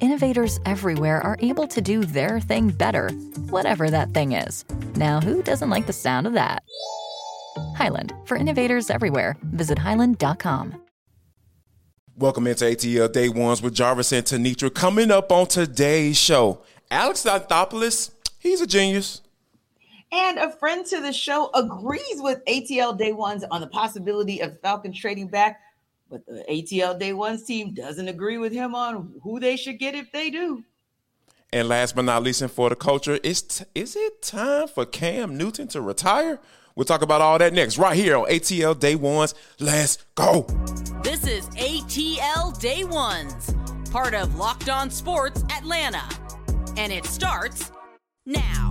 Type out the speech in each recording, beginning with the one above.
Innovators everywhere are able to do their thing better, whatever that thing is. Now, who doesn't like the sound of that? Hyland, for innovators everywhere, visit hyland.com. Welcome into ATL Day Ones with Jarvis and Tenitra. Coming up on today's show, Alex Anthopoulos, he's a genius. And a friend to the show agrees with ATL Day Ones on the possibility of Falcons trading back, but the ATL Day Ones team doesn't agree with him on who they should get if they do. And last but not least, and for the culture, is t- is it time for Cam Newton to retire? We'll talk about all that next, right here on ATL Day Ones. Let's go. This is ATL Day Ones, part of Locked On Sports Atlanta. And it starts now.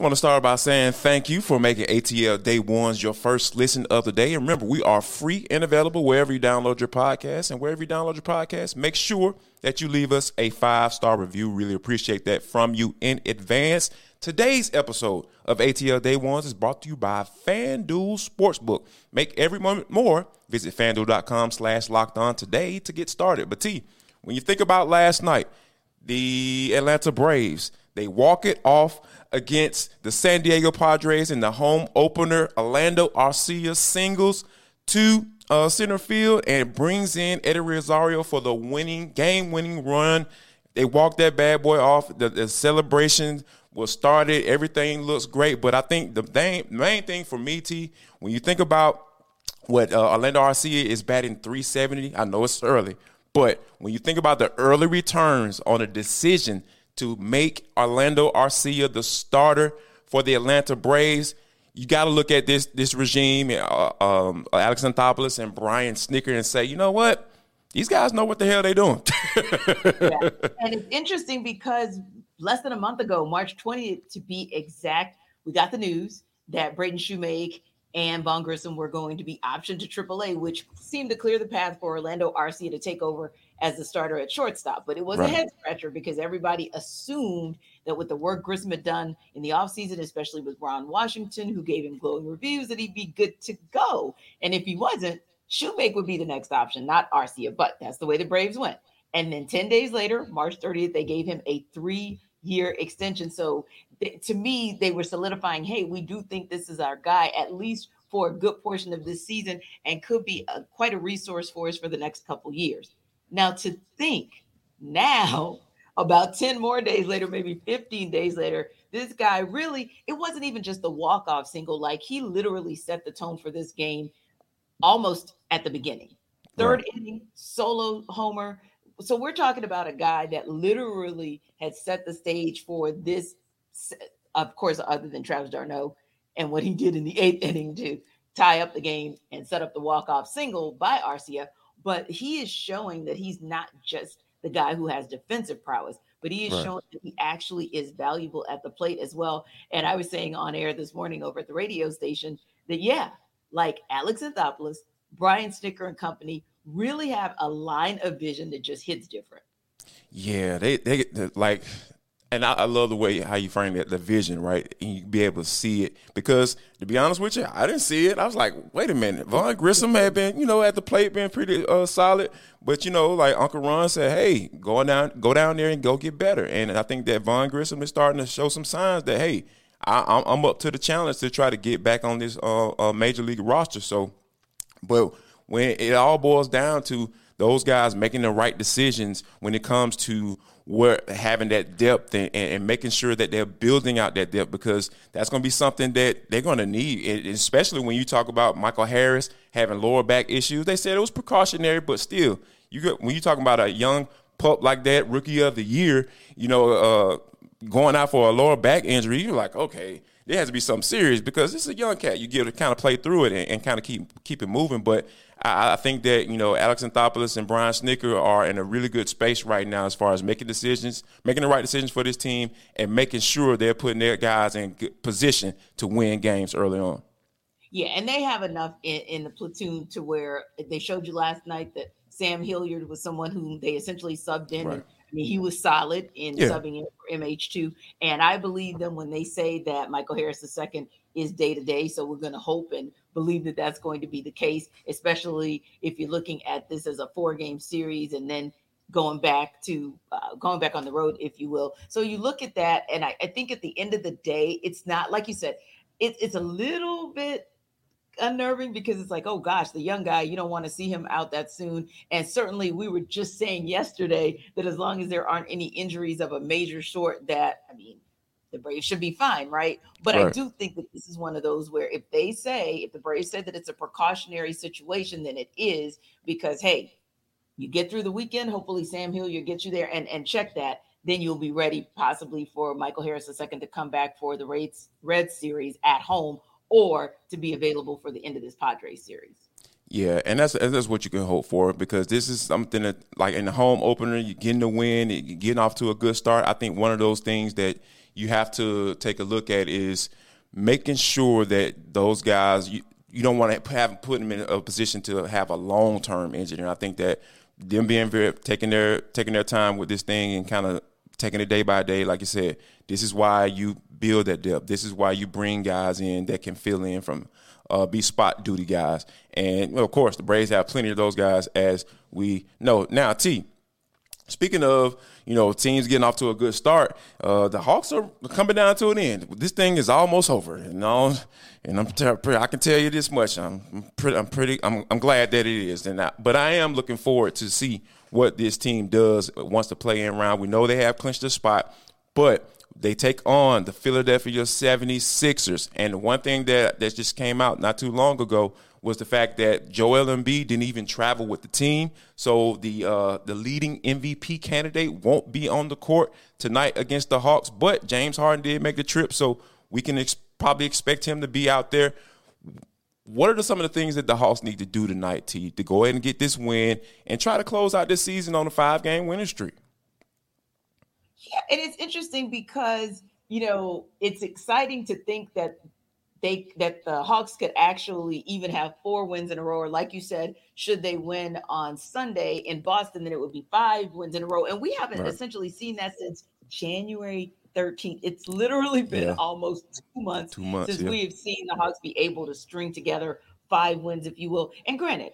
I want to start by saying thank you for making ATL Day Ones your first listen of the day. And remember, we are free and available wherever you download your podcast. And wherever you download your podcast, make sure that you leave us a five star review. Really appreciate that from you in advance. Today's episode of ATL Day Ones is brought to you by FanDuel Sportsbook. Make every moment more. Visit fanduel.com slash locked on today to get started. But T, when you think about last night, the Atlanta Braves, they walk it off against the San Diego Padres in the home opener. Orlando Arcia singles to uh, center field and brings in Eddie Rosario for the winning game winning run. They walk that bad boy off. The, the celebration was started. Everything looks great, but I think the main thing for me, T, when you think about what uh, Orlando Arcia is batting 370, I know it's early, but when you think about the early returns on a decision to make Orlando Arcia the starter for the Atlanta Braves, you got to look at this this regime, uh, um, Alex Anthopoulos and Brian Snitker, and say, you know what? These guys know what the hell they're doing. yeah. And it's interesting because less than a month ago, March 20th to be exact, we got the news that Braden Shewmake and Vaughn Grissom were going to be optioned to AAA, which seemed to clear the path for Orlando Arcia to take over as the starter at shortstop. But it was right. a head scratcher because everybody assumed that with the work Grissom had done in the offseason, especially with Ron Washington, who gave him glowing reviews, that he'd be good to go. And if he wasn't, Shewmake would be the next option, not Arcia. But that's the way the Braves went. And then 10 days later, March 30th, they gave him a three year extension. So th- to me, they were solidifying, hey, we do think this is our guy, at least for a good portion of this season, and could be a, quite a resource for us for the next couple years. Now, to think now, about 10 more days later, maybe 15 days later, this guy really, it wasn't even just the walk off single. Like he literally set the tone for this game almost at the beginning. Third right. inning, solo homer. So we're talking about a guy that literally had set the stage for this, of course, other than Travis d'Arnaud and what he did in the eighth inning to tie up the game and set up the walk off single by Arcia but he is showing that he's not just the guy who has defensive prowess, but he is right. showing that he actually is valuable at the plate as well. And I was saying on air this morning over at the radio station that, yeah, like Alex Anthopoulos, Brian Snitker and company really have a line of vision that just hits different. Yeah, they, they like and I, I, love the way how you frame it, the vision, right? And you be able to see it. Because to be honest with you, I didn't see it. I was like, wait a minute, Vaughn Grissom had been, you know, at the plate, been pretty uh, solid. But you know, like Uncle Ron said, hey, go down, go down there and go get better. And I think that Vaughn Grissom is starting to show some signs that hey, I, am up to the challenge to try to get back on this uh, uh, major league roster. So, but when it all boils down to those guys making the right decisions when it comes to where having that depth and, and, making sure that they're building out that depth because that's going to be something that they're going to need, especially when you talk about Michael Harris having lower back issues. They said it was precautionary, but still, you get, when you're talking about a young pup like that, rookie of the year, you know, uh, going out for a lower back injury, you're like, okay, there has to be something serious because this is a young cat. You get to kind of play through it and, and kind of keep keep it moving. But I, I, think that you know Alex Anthopoulos and Brian Snitker are in a really good space right now as far as making decisions, making the right decisions for this team, and making sure they're putting their guys in position to win games early on. Yeah, and they have enough in, in the platoon to where they showed you last night that Sam Hilliard was someone whom they essentially subbed in. Right. And, I mean, he was solid in yeah. subbing in for MH2. And I believe them when they say that Michael Harris II is day to day. So we're going to hope and believe that that's going to be the case, especially if you're looking at this as a four game series and then going back to uh, going back on the road, if you will. So you look at that, and I, I think at the end of the day, it's not like you said, it, it's a little bit unnerving because it's like, oh gosh, the young guy, you don't want to see him out that soon. And certainly, we were just saying yesterday that as long as there aren't any injuries of a major sort, that I mean, the Braves should be fine, right? But right. I do think that this is one of those where if they say, if the Braves say that it's a precautionary situation, then it is because hey, you get through the weekend. Hopefully, Sam Hilliard gets you there and and check that. Then you'll be ready possibly for Michael Harris II to come back for the Reds Red series at home or to be available for the end of this Padres series. Yeah, and that's that's what you can hope for because this is something that, like in the home opener, you're getting the win, you're getting off to a good start. I think one of those things that you have to take a look at is making sure that those guys you, you don't want to have put them in a position to have a long term injury. And I think that them being very taking their taking their time with this thing and kind of taking it day by day, like you said, this is why you build that depth. This is why you bring guys in that can fill in from uh, be spot duty guys. And well, of course, the Braves have plenty of those guys, as we know. Now, T. Speaking of, you know, teams getting off to a good start, uh, the Hawks are coming down to an end. This thing is almost over, you know, and I'm I can tell you this much: I'm pretty, I'm pretty, I'm, I'm glad that it is. And I, but I am looking forward to see what this team does once the play in round. We know they have clinched the spot, but they take on the Philadelphia 76ers. And one thing that, that just came out not too long ago was the fact that Joel Embiid didn't even travel with the team. So the uh, the leading MVP candidate won't be on the court tonight against the Hawks. But James Harden did make the trip, so we can ex- probably expect him to be out there. What are the, some of the things that the Hawks need to do tonight, T, to go ahead and get this win and try to close out this season on a five game winning streak? Yeah, and it's interesting because you know it's exciting to think that they that the Hawks could actually even have four wins in a row, or like you said, should they win on Sunday in Boston, then it would be five wins in a row. And we haven't right. essentially seen that since January 13th. It's literally been yeah. almost two months, two months since yeah. we have seen the Hawks be able to string together five wins, if you will. And granted,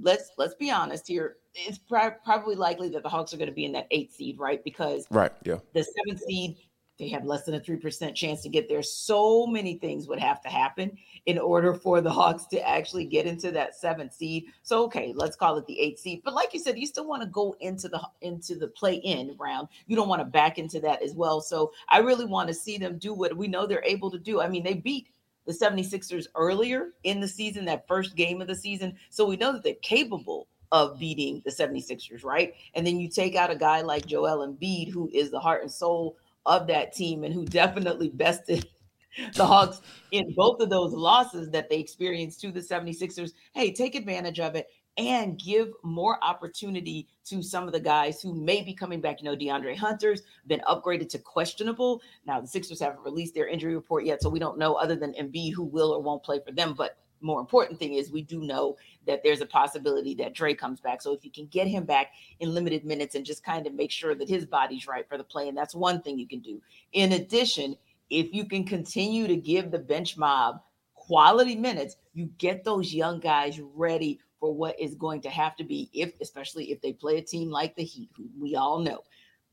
let's let's be honest here it's probably likely that the Hawks are going to be in that eight seed, right? Because right, yeah, the seventh seed they have less than a three percent chance to get there. So many things would have to happen in order for the Hawks to actually get into that seventh seed. So okay, let's call it the eighth seed. But like you said, you still want to go into the into the play-in round. You don't want to back into that as well. So I really want to see them do what we know they're able to do. I mean, they beat the 76ers earlier in the season, that first game of the season. So we know that they're capable of beating the 76ers, right? And then you take out a guy like Joel Embiid, who is the heart and soul of that team and who definitely bested the Hawks in both of those losses that they experienced to the 76ers. Hey, take advantage of it and give more opportunity to some of the guys who may be coming back. You know, DeAndre Hunter's been upgraded to questionable. Now, the Sixers haven't released their injury report yet, so we don't know other than Embiid who will or won't play for them. But more important thing is we do know that there's a possibility that Dre comes back. So if you can get him back in limited minutes and just kind of make sure that his body's right for the play, and that's one thing you can do. In addition, if you can continue to give the bench mob quality minutes, you get those young guys ready for what is going to have to be if especially if they play a team like the Heat, who we all know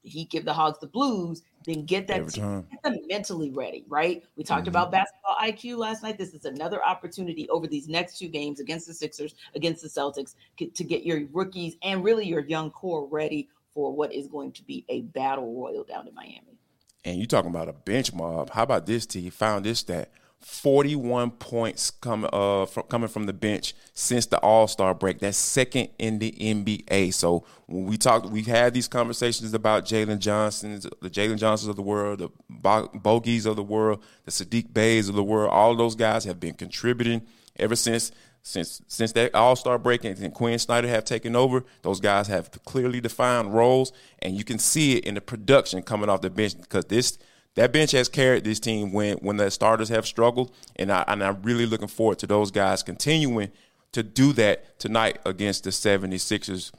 Heat give the Hogs the blues, then get that team, get them mentally ready, right? We talked mm-hmm. about basketball IQ last night. This is another opportunity over these next two games against the Sixers, against the Celtics, to get your rookies and really your young core ready for what is going to be a battle royal down in Miami. And you talking about a bench mob. How about this, T? Found this stat. 41 points come, uh, from, coming from the bench since the All Star break. That's second in the NBA. So when we talk, we had these conversations about Jalen Johnsons, the Jalen Johnsons of the world, the Bogies of the world, the Saddiq Beys of the world. All those guys have been contributing ever since since since that All Star break and Quin Snyder have taken over. Those guys have clearly defined roles, and you can see it in the production coming off the bench because this that bench has carried this team when when the starters have struggled, and I and I'm really looking forward to those guys continuing to do that tonight against the 76ers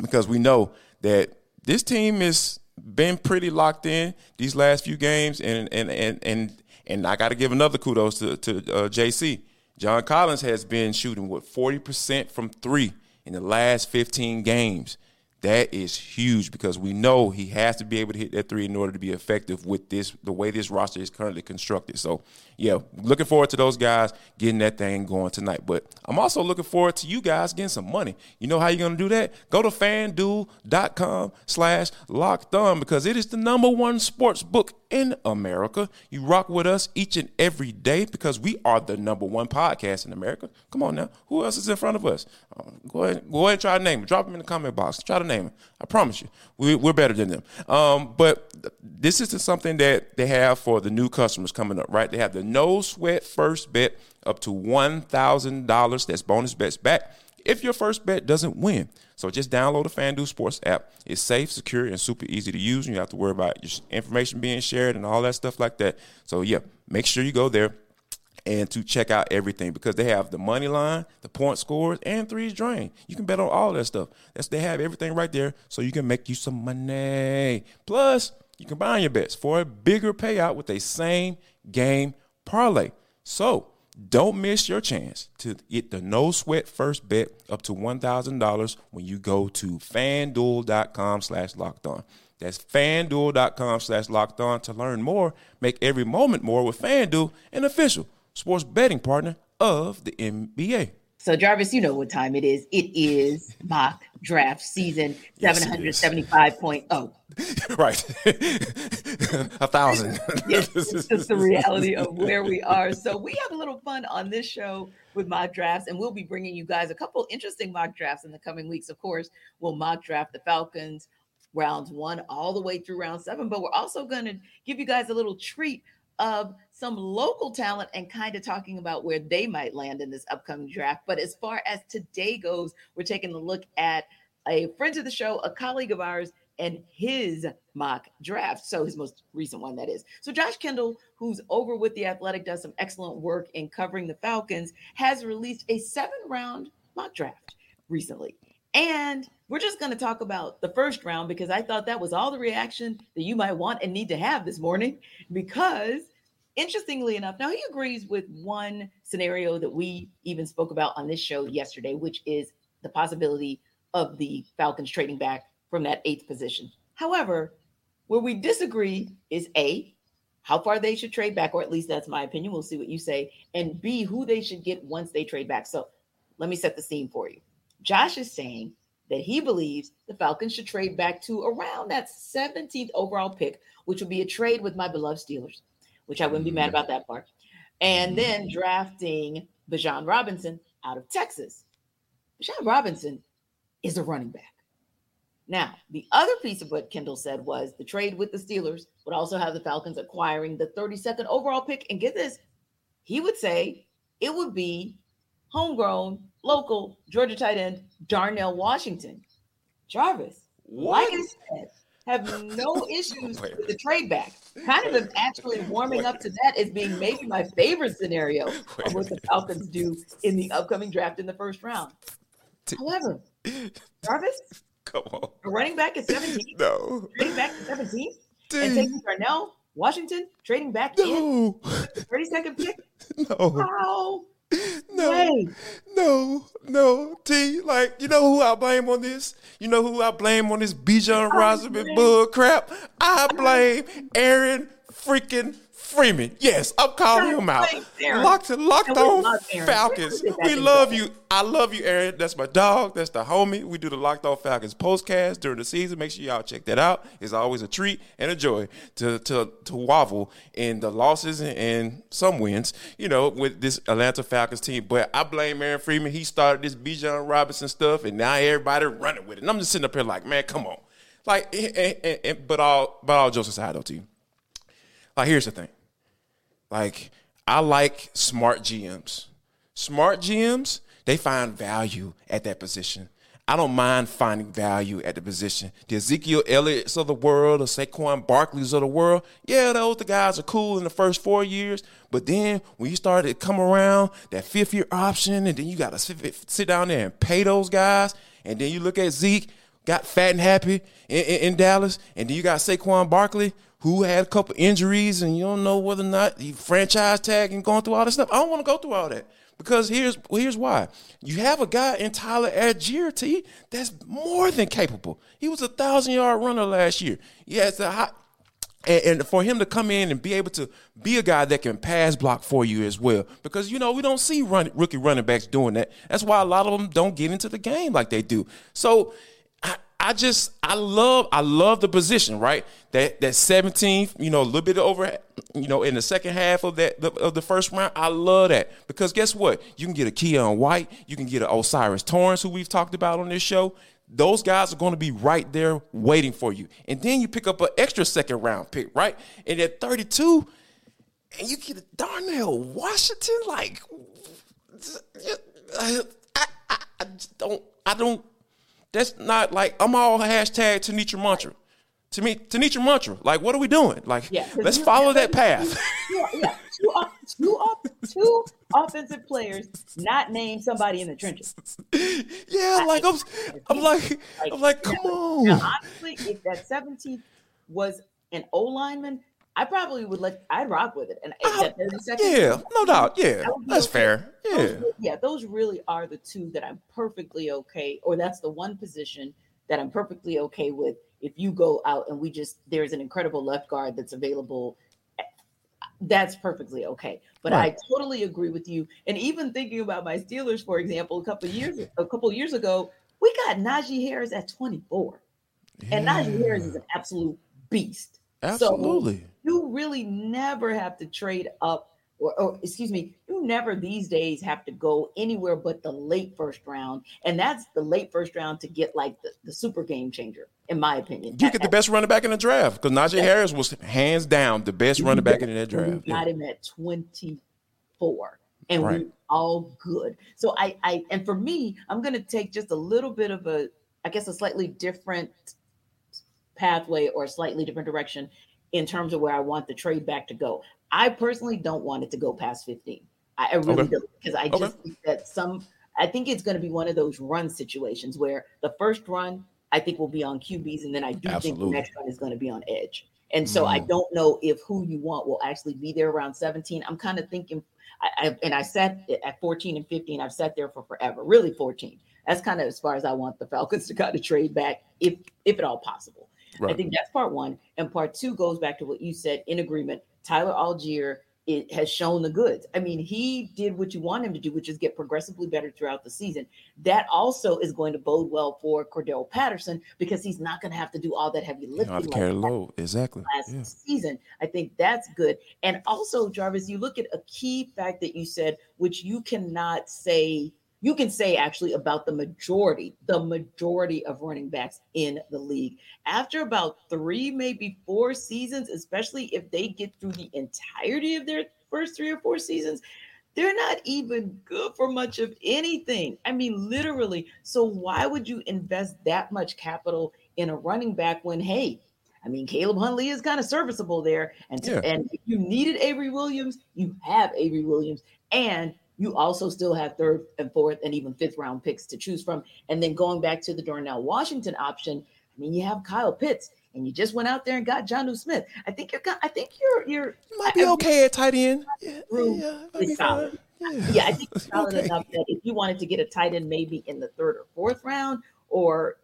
because we know that this team has been pretty locked in these last few games, and and and and and I got to give another kudos to to uh, JC. John Collins has been shooting what 40% from three in the last 15 games. That is huge because we know he has to be able to hit that three in order to be effective with this the way this roster is currently constructed. So, yeah, looking forward to those guys getting that thing going tonight. But I'm also looking forward to you guys getting some money. You know how you're gonna do that? Go to fanduel.com slash locked on because it is the number one sports book in America. You rock with us each and every day because we are the number one podcast in America. Come on now. Who else is in front of us? Uh, go ahead, go ahead and try to name it. Drop them in the comment box. Try to name it. I promise you, we, are better than them. Um, but this is something that they have for the new customers coming up, right? They have the no sweat first bet up to $1,000. That's bonus bets back if your first bet doesn't win. So just download the FanDuel Sports app. It's safe, secure, and super easy to use. And you don't have to worry about your information being shared and all that stuff like that. So yeah, make sure you go there and to check out everything because they have the money line, the point scores, and threes drain. You can bet on all that stuff. That's they have everything right there, so you can make you some money. Plus, you combine your bets for a bigger payout with a same game parlay. So don't miss your chance to get the no sweat first bet up to $1,000 when you go to fanduel.com slash locked on. That's fanduel.com slash locked on to learn more. Make every moment more with Fanduel, an official sports betting partner of the NBA. So, Jarvis, you know what time it is. It is mock draft season yes, 775.0. Right. a thousand. yes, it's just the reality of where we are. So, we have a little fun on this show with mock drafts, and we'll be bringing you guys a couple interesting mock drafts in the coming weeks. Of course, we'll mock draft the Falcons rounds one all the way through round seven, but we're also going to give you guys a little treat of some local talent and kind of talking about where they might land in this upcoming draft. But as far as today goes, we're taking a look at a friend of the show, a colleague of ours, and his mock draft. So his most recent one, that is. So Josh Kendall, who's over with the Athletic, does some excellent work in covering the Falcons, has released a seven round mock draft recently. And we're just going to talk about the first round because I thought that was all the reaction that you might want and need to have this morning. Because interestingly enough, now he agrees with one scenario that we even spoke about on this show yesterday, which is the possibility of the Falcons trading back from that eighth position. However, where we disagree is A, how far they should trade back, or at least that's my opinion. We'll see what you say. And B, who they should get once they trade back. So let me set the scene for you. Josh is saying that he believes the Falcons should trade back to around that 17th overall pick, which would be a trade with my beloved Steelers, which I wouldn't be mad mm-hmm. about that part. And then mm-hmm. drafting Bijan Robinson out of Texas. Bijan Robinson is a running back. Now, the other piece of what Kendall said was the trade with the Steelers would also have the Falcons acquiring the 32nd overall pick. And get this, he would say it would be homegrown, local Georgia tight end Darnell Washington. Jarvis, what? like I said, have no issues with the trade back. Kind of am actually warming up to that as being maybe my favorite scenario of what the Falcons do in the upcoming draft in the first round. However, Jarvis, come on, running back at 17. No, trading back to 17 and taking Darnell Washington, trading back no. in 32nd pick. No. How no, no, no, T. Like, you know who I blame on this? You know who I blame on this Bijan Robinson bull crap? I blame Aaron freaking Freeman, yes, I'm calling him out. Locked, locked on Falcons. We love you. I love you, Aaron. That's my dog. That's the homie. We do the Locked On Falcons postcast during the season. Make sure y'all check that out. It's always a treat and a joy to to to waffle in the losses and, and some wins, you know, with this Atlanta Falcons team. But I blame Aaron Freeman. He started this Bijan Robinson stuff, and now everybody running with it. And I'm just sitting up here like, man, come on. Like, and, and, and, but all but all jokes aside, though, to you. Like, here's the thing. Like, I like smart GMs. Smart GMs, they find value at that position. I don't mind finding value at the position. The Ezekiel Elliott's of the world, the Saquon Barkley's of the world, yeah, those the guys are cool in the first four years. But then when you start to come around that fifth year option, and then you got to sit, sit down there and pay those guys, and then you look at Zeke, got fat and happy in, in, in Dallas, and then you got Saquon Barkley, who had a couple injuries, and you don't know whether or not he franchise tag and going through all this stuff. I don't want to go through all that. Because here's here's why. You have a guy in Tyler Allgeier T that's more than capable. He was a thousand yard runner last year. Yeah, and, and, for him to come in and be able to be a guy that can pass block for you as well, because you know we don't see run, rookie running backs doing that. That's why a lot of them don't get into the game like they do. So I just I love I love the position, right? That that 17th, you know, a little bit over, you know, in the second half of that of the first round. I love that because guess what? You can get a Keion White, you can get an O'Cyrus Torrence, who we've talked about on this show. Those guys are going to be right there waiting for you, and then you pick up an extra second round pick, right? And at 32, and you get a Darnell Washington, like I, I, I don't I don't that's not like I'm all hashtag Tenitra Mantra. To me, Tenitra Mantra. Like, what are we doing? Like, yeah, let's follow that path. Two, yeah. Two, two, two offensive players not name somebody in the trenches. Yeah, like I'm, I'm like, I'm like, come on. Now, honestly, if that 17th was an O lineman, I probably would let I'd rock with it. And uh, yeah, no doubt. Yeah, that's okay. fair. Yeah, those, yeah, those really are the two that I'm perfectly okay, or that's the one position that I'm perfectly okay with. If you go out and we just there's an incredible left guard that's available, that's perfectly okay. But right. I totally agree with you. And even thinking about my Steelers, for example, a couple years a couple years ago, we got Najee Harris at 24, yeah. and Najee Harris is an absolute beast. Absolutely. So you really never have to trade up or, or, excuse me, you never these days have to go anywhere but the late first round. And that's the late first round to get like the, the super game changer, in my opinion. You get the best running back in the draft because Najee. Harris was hands down the best running back in that draft. We got yeah. him at 24 and right. we all good. So I, I, and for me, I'm going to take just a little bit of a, I guess, a slightly different pathway or a slightly different direction in terms of where I want the trade back to go. I personally don't want it to go past 15. I, I really okay. don't because I just think that some I think it's going to be one of those run situations where the first run I think will be on QBs, and then I do Absolutely. think the next run is going to be on edge. And so mm. I don't know if who you want will actually be there around 17. I'm kind of thinking, I, I, and I sat at 14 and 15. I've sat there for forever, really 14. That's kind of as far as I want the Falcons to kind of trade back, if if at all possible. Right. I think that's part one. And part two goes back to what you said in agreement. Tyler Allgeier it has shown the goods. I mean, he did what you want him to do, which is get progressively better throughout the season. That also is going to bode well for Cordarrelle Patterson because he's not going to have to do all that heavy lifting. Not carry load, exactly. Last yeah. season, I think that's good. And also, Jarvis, you look at a key fact that you said, which you cannot say you can say actually about the majority, the majority of running backs in the league. After about three, maybe four seasons, especially if they get through the entirety of their first three or four seasons, they're not even good for much of anything. I mean, literally. So, why would you invest that much capital in a running back when, hey, I mean, Caleb Huntley is kind of serviceable there. And, yeah. and if you needed Avery Williams, you have Avery Williams. And you also still have third and fourth and even fifth round picks to choose from. And then going back to the Darnell Washington option, I mean, you have Kyle Pitts, and you just went out there and got John Jonnu Smith. I think you're. I think you're. You're. You might be I, okay at tight end. Yeah, yeah, solid. Yeah. yeah, I think it's solid okay. enough that if you wanted to get a tight end, maybe in the third or fourth round, or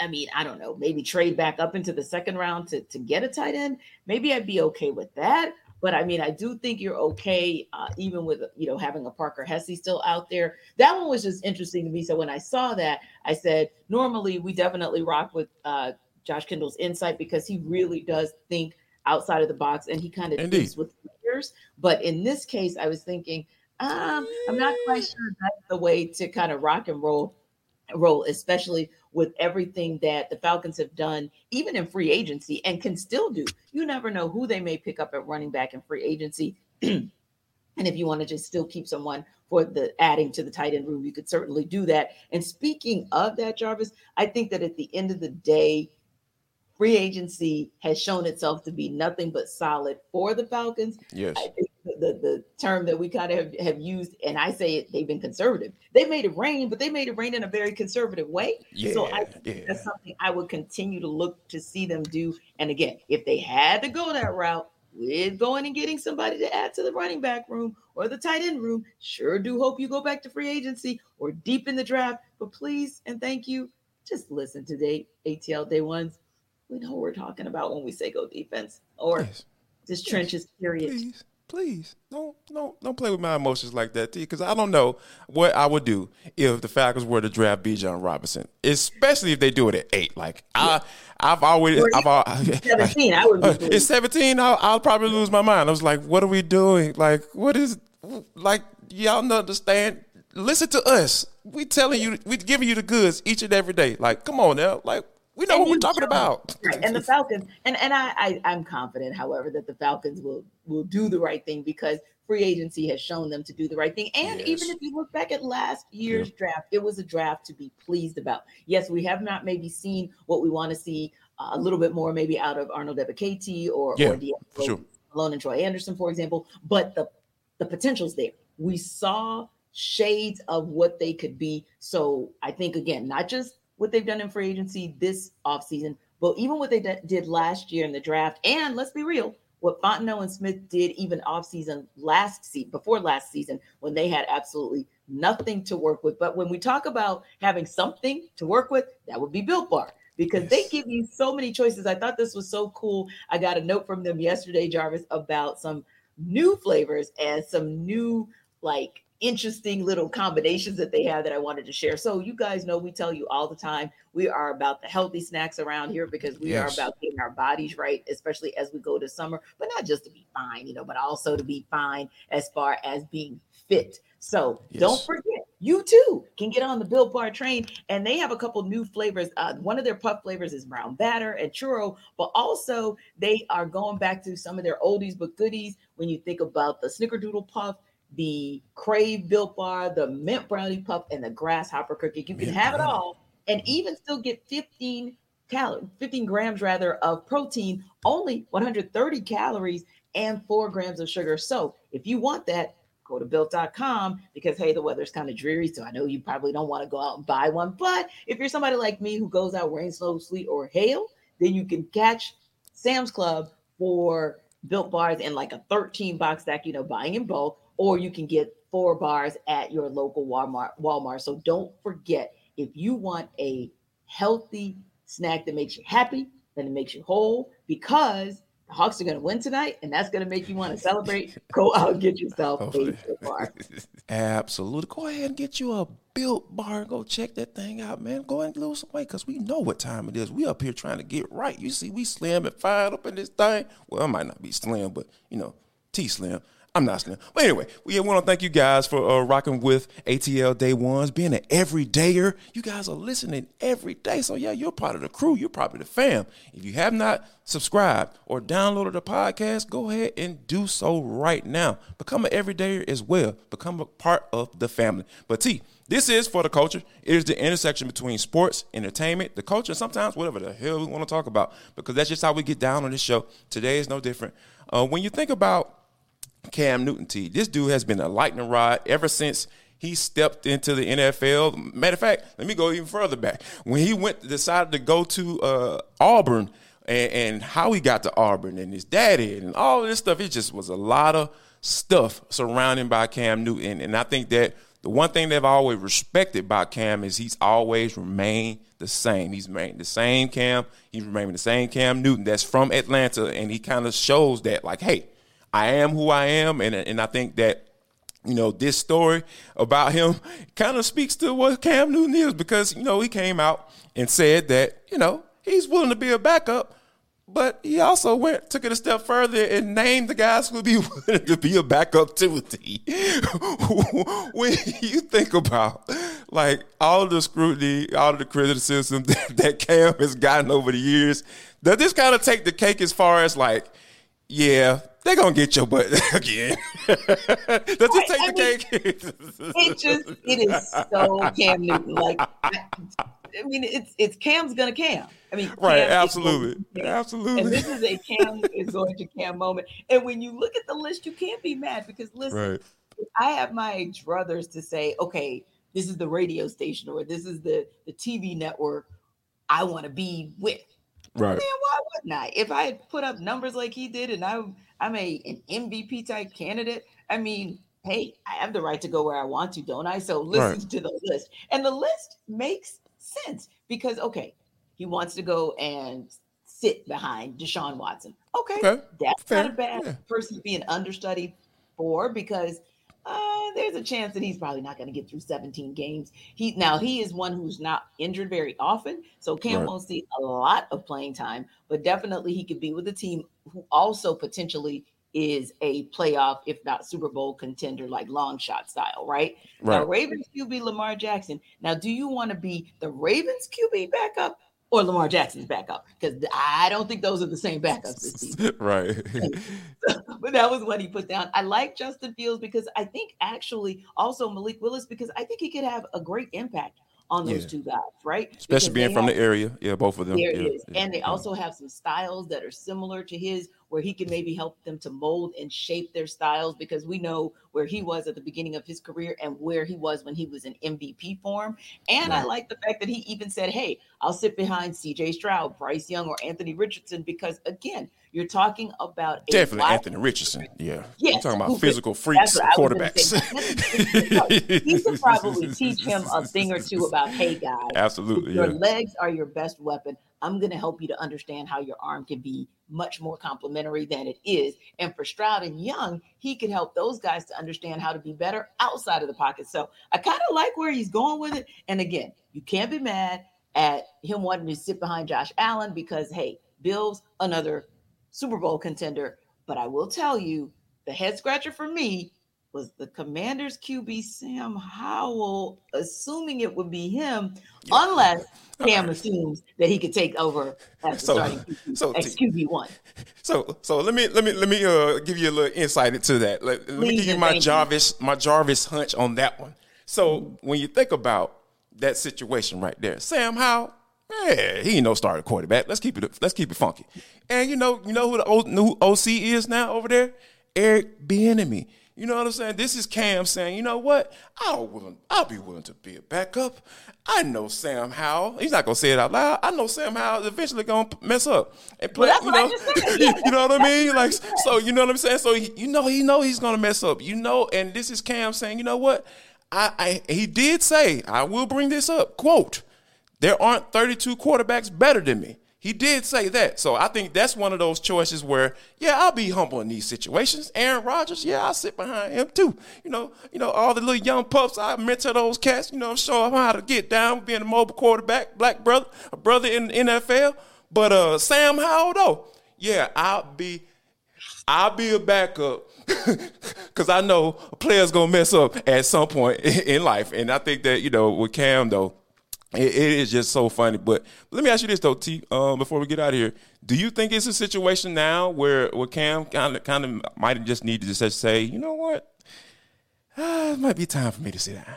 I mean, I don't know, maybe trade back up into the second round to, to get a tight end. Maybe I'd be okay with that. But I mean, I do think you're okay, uh, even with you know having a Parker Hesse still out there. That one was just interesting to me. So when I saw that, I said, normally we definitely rock with uh, Josh Kendall's insight because he really does think outside of the box and he kind of thinks with players. But in this case, I was thinking, um, I'm not quite sure that's the way to kind of rock and roll roll, especially with everything that the Falcons have done, even in free agency, and can still do. You never know who they may pick up at running back in free agency. and if you want to just still keep someone for the adding to the tight end room, you could certainly do that. And speaking of that, Jarvis, I think that at the end of the day, free agency has shown itself to be nothing but solid for the Falcons. Yes. The, the, the, term that we kind of have, have, used, and I say it, they've been conservative. They made it rain, but they made it rain in a very conservative way. Yeah, so I yeah. that's something I would continue to look to see them do. And again, if they had to go that route with going and getting somebody to add to the running back room or the tight end room, sure do hope you go back to free agency or deep in the draft. But please and thank you, just listen to the ATL day ones we know what we're talking about when we say go defense or yes. just yes. trenches, period. Please, please, don't, don't, don't play with my emotions like that, T. Because I don't know what I would do if the Falcons were to draft Bijan Robinson, especially if they do it at eight. Like yeah. I, I've always, I've always, seventeen. I would. Uh, it's seventeen. I'll, I'll probably lose my mind. I was like, what are we doing? Like, what is like? Y'all don't understand. Listen to us. We telling you, we giving you the goods each and every day. Like, come on now. Like, we know and what we're talking about. Right. And the Falcons, and, and I, I I'm confident, however, that the Falcons will will do the right thing because free agency has shown them to do the right thing. And yes. even if you look back at last year's yeah. draft, it was a draft to be pleased about. Yes, we have not maybe seen what we want to see uh, a little bit more, maybe out of Arnold Ebiketie or yeah, or D'Angelo sure. Malone and Troy Anderson, for example. But the the potential's there. We saw shades of what they could be. So I think again, not just what they've done in free agency this offseason, but even what they d- did last year in the draft. And let's be real, what Fontenot and Smith did even offseason last season, before last season, when they had absolutely nothing to work with. But when we talk about having something to work with, that would be Built Bar because yes. they give you so many choices. I thought this was so cool. I got a note from them yesterday, Jarvis, about some new flavors and some new like interesting little combinations that they have that I wanted to share. So you guys know we tell you all the time we are about the healthy snacks around here because we yes. are about getting our bodies right, especially as we go to summer, but not just to be fine, you know, but also to be fine as far as being fit. So yes. don't forget, you too can get on the Built Bar train, and they have a couple new flavors. Uh, one of their puff flavors is brown batter and churro, but also they are going back to some of their oldies but goodies. When you think about the Snickerdoodle puff, the Crave Built Bar, the Mint Brownie Puff, and the Grasshopper Cookie. You can have it all and even still get 15 calories, 15 grams rather of protein, only 130 calories and four grams of sugar. So if you want that, go to built.com because hey, the weather's kind of dreary. So I know you probably don't want to go out and buy one. But if you're somebody like me who goes out rain, snow, sleet, or hail, then you can catch Sam's Club for built bars in like a 13 box stack, you know, buying in bulk or you can get four bars at your local Walmart. Walmart. So don't forget if you want a healthy snack that makes you happy, that it makes you whole, because the Hawks are going to win tonight, and that's going to make you want to celebrate. Go out and get yourself a bar. Absolutely. Go ahead and get you a built bar. Go check that thing out, man. Go and lose some weight because we know what time it is. We up here trying to get right. You see, we slim and fine up in this thing. Well, I might not be slim, but you know, T slim. I'm not slim. But anyway, we want to thank you guys for uh, rocking with ATL Day Ones, being an everydayer. You guys are listening every day. So, yeah, you're part of the crew. You're probably the fam. If you have not subscribed or downloaded the podcast, go ahead and do so right now. Become an everydayer as well. Become a part of the family. But, T, this is for the culture. It is the intersection between sports, entertainment, the culture, and sometimes whatever the hell we want to talk about because that's just how we get down on this show. Today is no different. Uh, when you think about Cam Newton T. This dude has been a lightning rod ever since he stepped into the NFL. Matter of fact, let me go even further back. When he went decided to go to uh, Auburn and, and, how he got to Auburn and his daddy and all this stuff, it just was a lot of stuff surrounding by Cam Newton. And I think that the one thing they've always respected about Cam is he's always remained the same. He's remained the same Cam. He's remained the same Cam Newton that's from Atlanta, and he kind of shows that like, hey, I am who I am, and and I think that you know, this story about him kind of speaks to what Cam Newton is because, you know, he came out and said that, you know, he's willing to be a backup, but he also went took it a step further and named the guys who would be willing to be a backup to. When you think about like all the scrutiny, all the criticism that, that Cam has gotten over the years, does this kind of take the cake as far as like, yeah, they're gonna get your butt again. Does it take I the mean, cake? it just it is so Cam Newton. Like I, I, mean, it's it's Cam's gonna Cam. I mean, right? Cam absolutely, absolutely. And this is a Cam is going to Cam moment. And when you look at the list, you can't be mad because listen, right. I have my druthers to say, okay, this is the radio station or this is the the TV network I want to be with. Right. Man, why wouldn't I? If I had put up numbers like he did and I I'm a an MVP type candidate. I mean, hey, I have the right to go where I want to, don't I? So listen right. to the list. And the list makes sense because okay, he wants to go and sit behind Deshaun Watson. Okay, okay. that's Fair. not a bad yeah. person to be an understudy for because uh, there's a chance that he's probably not going to get through 17 games. He now he is one who's not injured very often, so Cam right. won't see a lot of playing time, but definitely he could be with the team who also potentially is a playoff, if not Super Bowl contender, like long shot style, right? right. Now, Ravens QB Lamar Jackson. Now, do you want to be the Ravens QB backup or Lamar Jackson's backup because I don't think those are the same backups this season. right. but that was what he put down. I like Justin Fields because I think actually also Malik Willis because I think he could have a great impact on those yeah. two guys, right? Especially because being from have, the area. Yeah, both of them. There yeah, is. Yeah, and they also have some styles that are similar to his where he can maybe help them to mold and shape their styles because we know where he was at the beginning of his career and where he was when he was in MVP form. And right. I like the fact that he even said, Hey, I'll sit behind CJ Stroud, Bryce Young, or Anthony Richardson because again, you're talking about definitely Anthony Richardson. Yeah, yeah. I'm talking about physical freaks quarterbacks. he could probably teach him a thing or two about, hey guys, absolutely. Your yeah. legs are your best weapon. I'm going to help you to understand how your arm can be much more complementary than it is. And for Stroud and Young, he could help those guys to understand how to be better outside of the pocket. So I kind of like where he's going with it. And again, you can't be mad at him wanting to sit behind Josh Allen because, hey, Bills, another Super Bowl contender. But I will tell you, the head scratcher for me was the Commanders QB Sam Howell, assuming it would be him, yeah. unless Cam assumes that he could take over as the so, starting QB, so QB one. So so let me let me let me uh, give you a little insight into that. Let, let me give you my Jarvis you. my Jarvis hunch on that one. So mm-hmm. when you think about that situation right there, Sam Howell, yeah, he ain't no starting quarterback. Let's keep it let's keep it funky. And you know you know who the o, new OC is now over there, Eric Bieniemy. You know what I'm saying? This is Cam saying, you know what? I'll willing, I'll be willing to be a backup. I know Sam Howell. He's not gonna say it out loud. I know Sam Howell is eventually gonna mess up and play. Well, you know, you know what I mean? Like, so you know what I'm saying? So he, you know, he know he's gonna mess up. You know, and this is Cam saying, you know what? I, I he did say, I will bring this up. Quote: There aren't 32 quarterbacks better than me. He did say that. So I think that's one of those choices where, yeah, I'll be humble in these situations. Aaron Rodgers, yeah, I'll sit behind him too. You know, you know, all the little young pups, I mentor those cats, you know, show them how to get down being a mobile quarterback, black brother, a brother in the NFL. But uh Sam Howell though, yeah, I'll be I'll be a backup because I know a player's gonna mess up at some point in life. And I think that, you know, with Cam though, it, it is just so funny. But let me ask you this though, T. Um, before we get out of here, do you think it's a situation now where where Cam kind of kind of might just need to just say, you know what, uh, it might be time for me to sit down.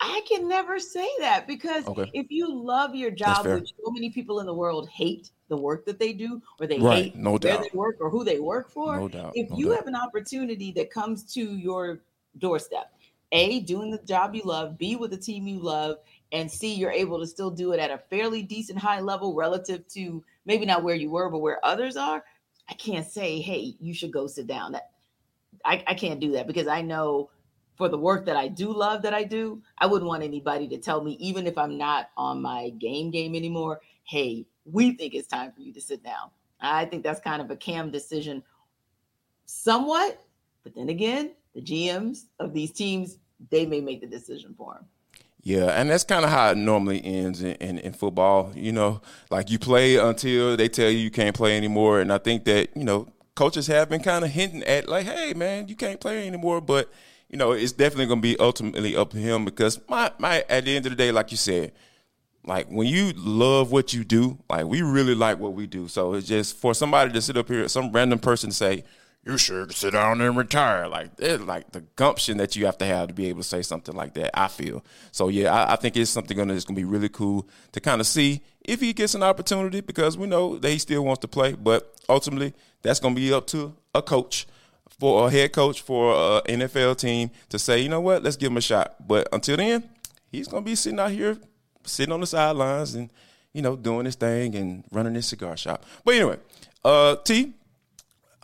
I can never say that because okay. if you love your job, which so many people in the world hate the work that they do, or they right. hate no where doubt. they work or who they work for. No doubt. If no you doubt. have an opportunity that comes to your doorstep, a doing the job you love, b with the team you love, and see you're able to still do it at a fairly decent high level relative to maybe not where you were, but where others are, I can't say, hey, you should go sit down. That I, I can't do that because I know for the work that I do love that I do, I wouldn't want anybody to tell me, even if I'm not on my game game anymore, hey, we think it's time for you to sit down. I think that's kind of a cam decision somewhat. But then again, the GMs of these teams, they may make the decision for him. Yeah, and that's kind of how it normally ends in, in, in, football. You know, like you play until they tell you you can't play anymore. And I think that, you know, coaches have been kind of hinting at, like, hey, man, you can't play anymore. But, you know, it's definitely going to be ultimately up to him because, my, my at the end of the day, like you said, like when you love what you do, like we really like what we do. So it's just for somebody to sit up here, some random person say, you sure should sit down and retire. Like it's like the gumption that you have to have to be able to say something like that. I feel so. Yeah, I, I think it's something gonna, it's gonna be really cool to kind of see if he gets an opportunity because we know that he still wants to play, but ultimately that's gonna be up to a coach for a head coach for an NFL team to say, you know what, let's give him a shot. But until then, he's gonna be sitting out here, sitting on the sidelines and you know doing his thing and running his cigar shop. But anyway, uh, T,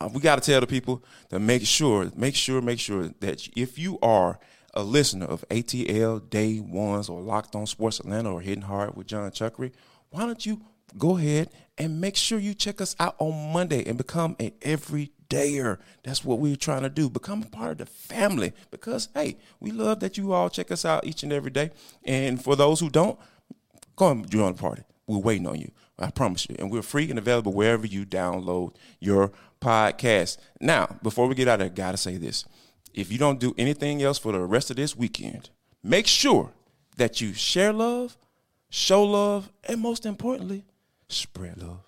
Uh, we got to tell the people to make sure, make sure, make sure that if you are a listener of ATL Day Ones or Locked On Sports Atlanta or Hitting Hard with John Chuckery, why don't you go ahead and make sure you check us out on Monday and become an everydayer. That's what we're trying to do. Become a part of the family because, hey, we love that you all check us out each and every day. And for those who don't, go and join the party. We're waiting on you. I promise you. And we're free and available wherever you download your podcast. Now, before we get out of there, gotta say this. If you don't do anything else for the rest of this weekend, make sure that you share love, show love, and most importantly, spread love.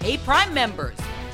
Hey, Prime members,